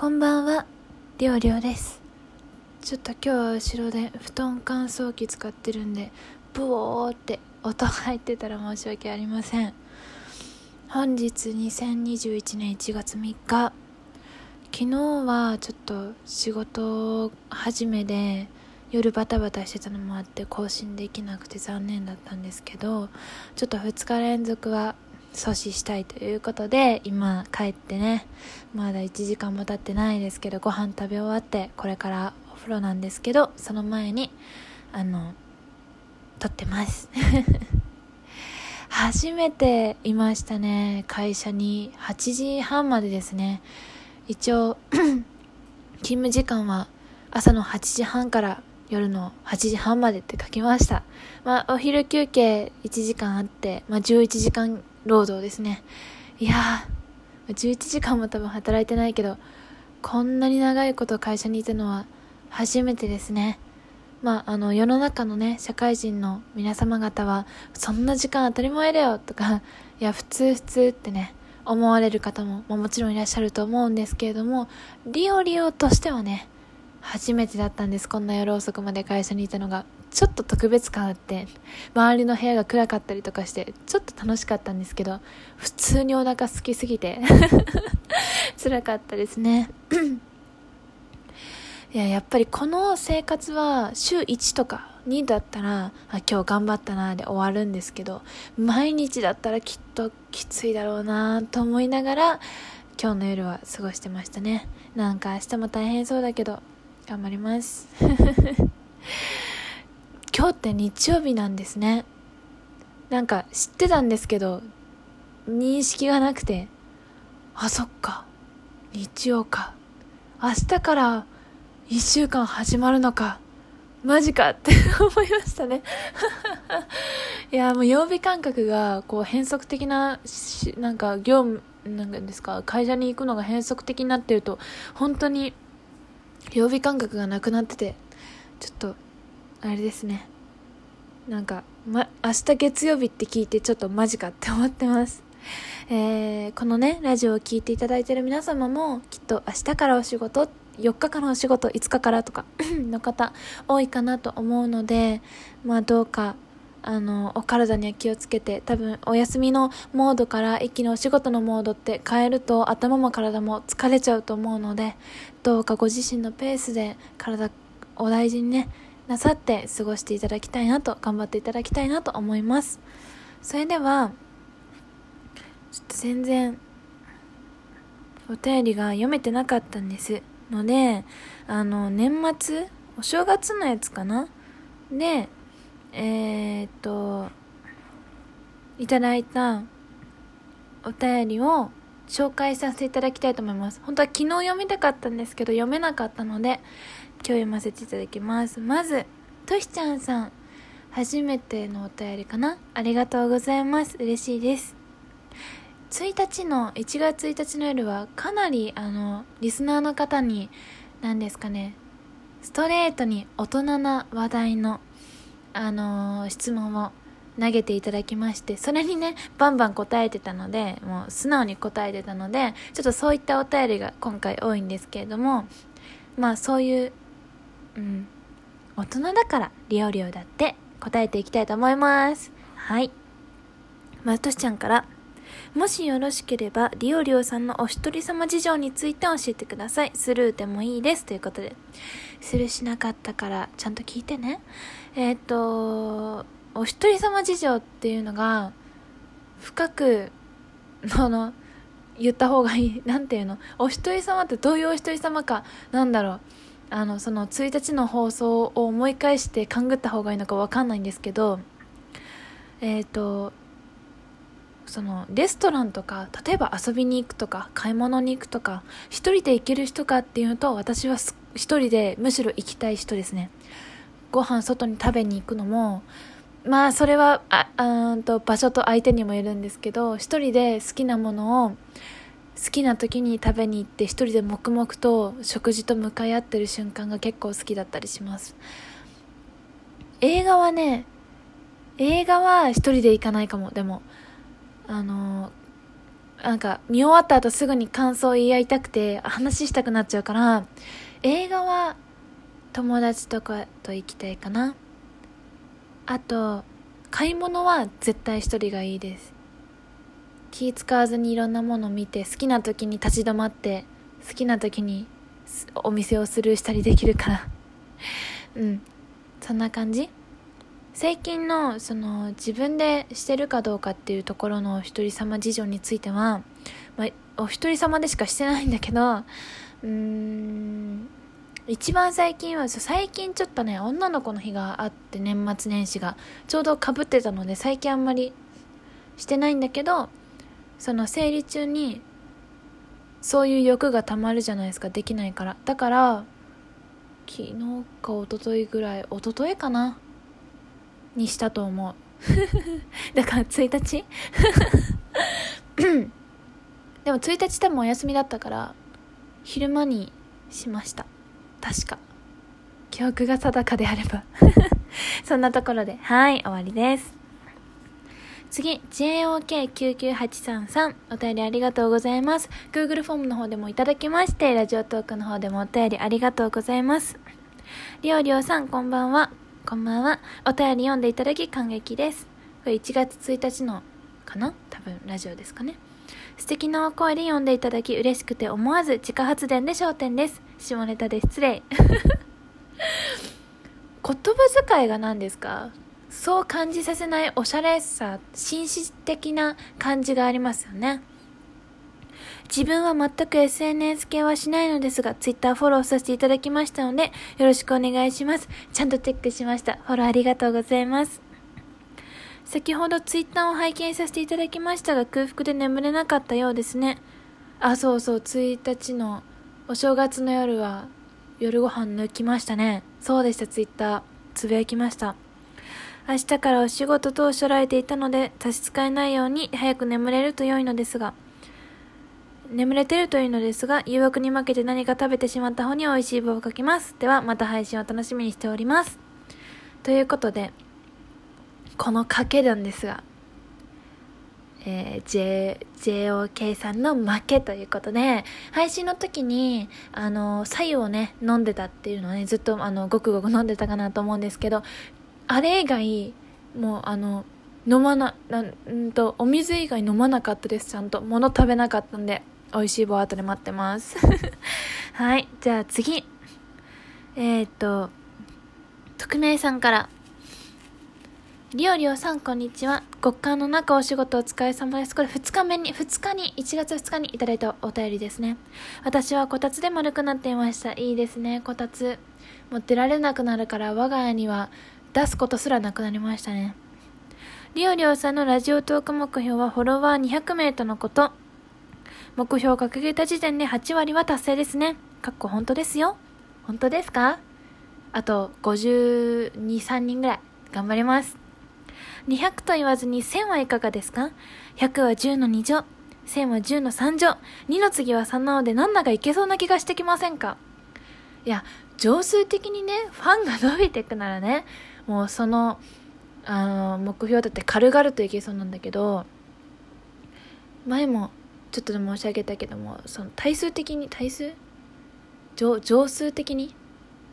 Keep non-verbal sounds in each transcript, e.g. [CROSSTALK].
こんばんは、りょうりょうです。ちょっと今日は後ろで布団乾燥機使ってるんで、ブオーって音入ってたら申し訳ありません。本日2021年1月3日。昨日はちょっと仕事始めで夜バタバタしてたのもあって更新できなくて残念だったんですけど、ちょっと2日連続は阻止したいということで今帰ってねまだ1時間も経ってないですけどご飯食べ終わってこれからお風呂なんですけどその前にあの撮ってます。[LAUGHS] 初めていましたね会社に。8時半までですね。一応 [CLEARS THROAT] 勤務時間は朝の8時半から夜の8時半までって書きました。まあ、お昼休憩1時間あって、まあ、11時間労働ですね。いやー、11時間も多分働いてないけど、こんなに長いこと会社にいたのは初めてですね。まあ、あの、世の中のね、社会人の皆様方は、そんな時間当たり前だよとか、いや、普通普通ってね、思われる方も、まあ、もちろんいらっしゃると思うんですけれども、リオリオとしてはね、初めてだったんです。こんな夜遅くまで会社にいたのが。ちょっと特別感あって、周りの部屋が暗かったりとかして、ちょっと楽しかったんですけど、普通にお腹空きすぎて、[LAUGHS] 辛かったですね。いや、やっぱりこの生活は週1とか2だったら、あ今日頑張ったなで終わるんですけど、毎日だったらきっときついだろうなと思いながら、今日の夜は過ごしてましたね。なんか明日も大変そうだけど、頑張ります。今日って日曜日なんですね。なんか知ってたんですけど、認識がなくて、あ、そっか。日曜か。明日から一週間始まるのか。マジかって [LAUGHS] 思いましたね。いや、もう曜日感覚が、こう変則的なし、なんか業務、なんですか、会社に行くのが変則的になってると、本当に曜日感覚がなくなってて、ちょっと、あれですね。なんか、ま、明日月曜日って聞いてちょっとマジかって思ってます。[LAUGHS] えー、このね、ラジオを聞いていただいてる皆様も、きっと明日からお仕事、4日からお仕事、5日からとか [LAUGHS] の方多いかなと思うので、まあどうか、あの、お体には気をつけて、多分お休みのモードから一気にお仕事のモードって変えると頭も体も疲れちゃうと思うので、どうかご自身のペースで体お大事にね、なさって過ごしていただきたいなと、頑張っていただきたいなと思います。それでは、ちょっと全然、お便りが読めてなかったんです。ので、あの、年末お正月のやつかな？で、えー、っと、いただいたお便りを紹介させていただきたいと思います。本当は昨日読みたかったんですけど、読めなかったので、読ませていただきます。まず、としちゃんさん。初めてのお便りかな？ありがとうございます。嬉しいです。1日の、1月1日の夜はかなり、あの、リスナーの方に、何ですかね、ストレートに大人な話題の、あの質問を投げていただきまして、それにね、バンバン答えてたので、もう素直に答えてたので、ちょっとそういったお便りが今回多いんですけれども、まあそういう、うん、大人だからリオリオだって答えていきたいと思います。はい。ま、としちゃんから、もしよろしければ、リオリオさんのお一人様事情について教えてください。スルーでもいいです。ということで。スルーしなかったから、ちゃんと聞いてね。えっ、と、お一人様事情っていうのが、深く、あの、言った方がいい。なんていうの？お一人様ってどういうお一人様か、なんだろう。あの、その1日の放送を思い返して勘ぐった方がいいのかわかんないんですけど、えっ、と、そのレストランとか例えば遊びに行くとか買い物に行くとか一人で行ける人かっていうと私はす一人でむしろ行きたい人ですね。ご飯外に食べに行くのもまあそれはああと場所と相手にもよるんですけど一人で好きなものを好きな時に食べに行って一人で黙々と食事と向かい合ってる瞬間が結構好きだったりします。映画はね映画は一人で行かないかも。でもあのなんか見終わった後すぐに感想を言い合いたくて話したくなっちゃうから映画は友達とかと行きたいかな。あと買い物は絶対一人がいいです。気使わずにいろんなものを見て好きな時に立ち止まって好きな時にお店をスルーしたりできるから。[LAUGHS] うん。そんな感じ。最近のその自分でしてるかどうかっていうところのお一人様事情については、まあ、お一人様でしかしてないんだけどうーん。一番最近は最近ちょっとね女の子の日があって年末年始が。ちょうどかぶってたので最近あんまりしてないんだけどその生理中にそういう欲がたまるじゃないですか。できないから。だから昨日か一昨日ぐらい一昨日かな。にしたと思う。[LAUGHS] だから1日？[COUGHS] でも1日多分お休みだったから昼間にしました。確か。記憶が定かであれば。[LAUGHS] そんなところで。はい終わりです。次、JOK99833 お便りありがとうございます。Google フォームの方でもいただきまして、ラジオトークの方でもお便りありがとうございます。りょうりょうさん、こんばんは。こんばんは。お便り読んでいただき感激です。これ1月1日のかな？多分ラジオですかね。素敵なお声で読んでいただき嬉しくて思わず自家発電で焦点です。下ネタで失礼。言葉遣いが何ですかそう感じさせないおしゃれさ、紳士的な感じがありますよね。自分は全く SNS 系はしないのですが、Twitter フォローさせていただきましたので、よろしくお願いします。ちゃんとチェックしました。フォローありがとうございます。先ほど Twitter を拝見させていただきましたが、空腹で眠れなかったようですね。あ、そうそう、1日のお正月の夜は夜ご飯抜きましたね。そうでした、Twitter。つぶやきました。明日からお仕事とおっしゃられていたので、差し支えないように早く眠れると良いのですが、眠れてるというのですが、誘惑に負けて何か食べてしまった方に美味しい棒をかけます。では、また配信を楽しみにしております。ということで、この賭けなんですが、えー、J、JOK さんの負けということで、配信の時に、あの、左右をね、飲んでたっていうのはね、ずっと、あの、ごくごく飲んでたかなと思うんですけど、あれ以外、もう、あの、飲まな、なんと、お水以外飲まなかったです、ちゃんと。物食べなかったんで。美味しい棒後で待ってます [LAUGHS] はい。じゃあ次。えっ、と、匿名さんから。りおりおさん、こんにちは。極寒の中お仕事お疲れ様です。これ2日目に、2日に、1月2日にいただいたお便りですね。私はこたつで丸くなっていました。いいですね、こたつ。持ってられなくなるから我が家には出すことすらなくなりましたね。りおりおさんのラジオトーク目標はフォロワー200名とのこと。目標を掲げた時点で8割は達成ですね。かっこ本当ですよ。本当ですか？あと52、3人ぐらい頑張ります。200と言わずに1000はいかがですか ?100 は10の2乗。1000は10の3乗。2の次は3なので何だかいけそうな気がしてきませんか？いや、常数的にね、ファンが伸びていくならね、もうその、あの、目標だって軽々といけそうなんだけど、前もちょっとで申し上げたけどもその対数的に対数？乗乗数的に？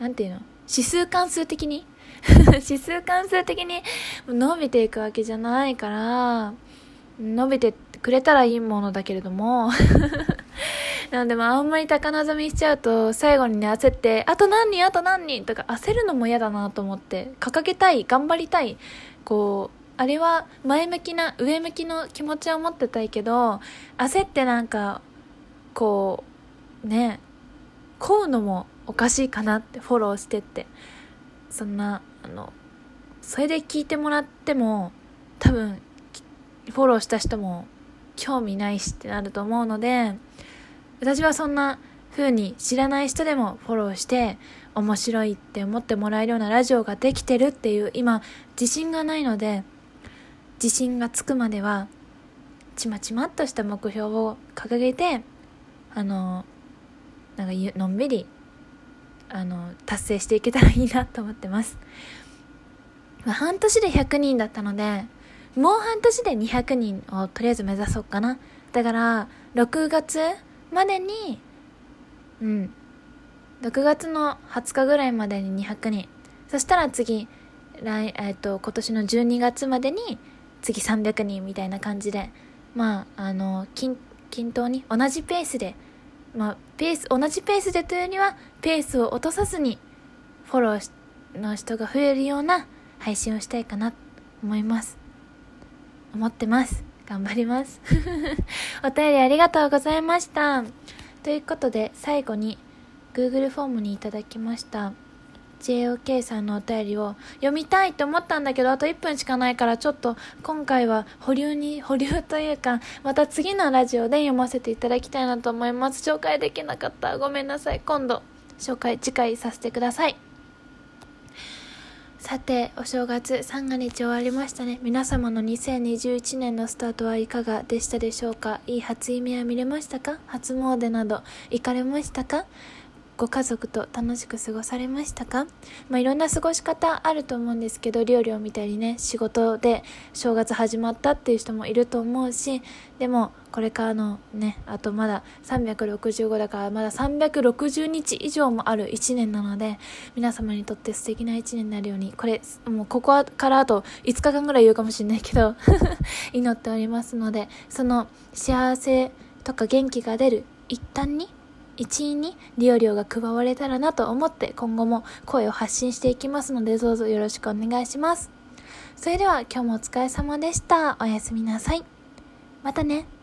なんていうの？指数関数的に？[LAUGHS] 指数関数的に伸びていくわけじゃないから伸びてくれたらいいものだけれども。なんでもあんまり高望みしちゃうと最後にね焦ってあと何人あと何人とか焦るのも嫌だなと思って掲げたい頑張りたいこうあれは前向きな上向きの気持ちを持ってたいけど焦ってなんかこうねこうのもおかしいかなってフォローしてってそんなあのそれで聞いてもらっても多分フォローした人も興味ないしってなると思うので私はそんな風に知らない人でもフォローして面白いって思ってもらえるようなラジオができてるっていう今自信がないので自信がつくまではちまちまっとした目標を掲げてあのなんかのんびりあの達成していけたらいいなと思ってます、半年で100人だったのでもう半年で200人をとりあえず目指そうかな。だから6月までにうん。6月の20日ぐらいまでに200人。そしたら次来、えー、と今年の12月までに次300人みたいな感じでまああの均等に同じペースでまあペース同じペースでというにはペースを落とさずにフォローの人が増えるような配信をしたいかなと思います。思ってます。頑張ります。[LAUGHS] お便りありがとうございました。ということで最後に Google フォームにいただきました。JOK さんのお便りを読みたいと思ったんだけどあと1分しかないからちょっと今回は保留に保留というかまた次のラジオで読ませていただきたいなと思います。紹介できなかった。ごめんなさい。今度紹介次回させてください。さてお正月三が日終わりましたね。皆様の2021年のスタートはいかがでしたでしょうか？いい初夢は見れましたか？初詣など行かれましたか？ご家族と楽しく過ごされましたか？まあ、いろんな過ごし方あると思うんですけど、料理を見たりね、仕事で正月始まったっていう人もいると思うし、でも、これからのね、あとまだ365だからまだ360日以上もある1年なので、皆様にとって素敵な1年になるように、これ、もうここからあと5日間ぐらい言うかもしれないけど [LAUGHS] 祈っておりますので、その幸せとか元気が出る一端に一員に利用料が加われたらなと思って今後も声を発信していきますのでどうぞよろしくお願いします。それでは今日もお疲れ様でした。おやすみなさい。またね。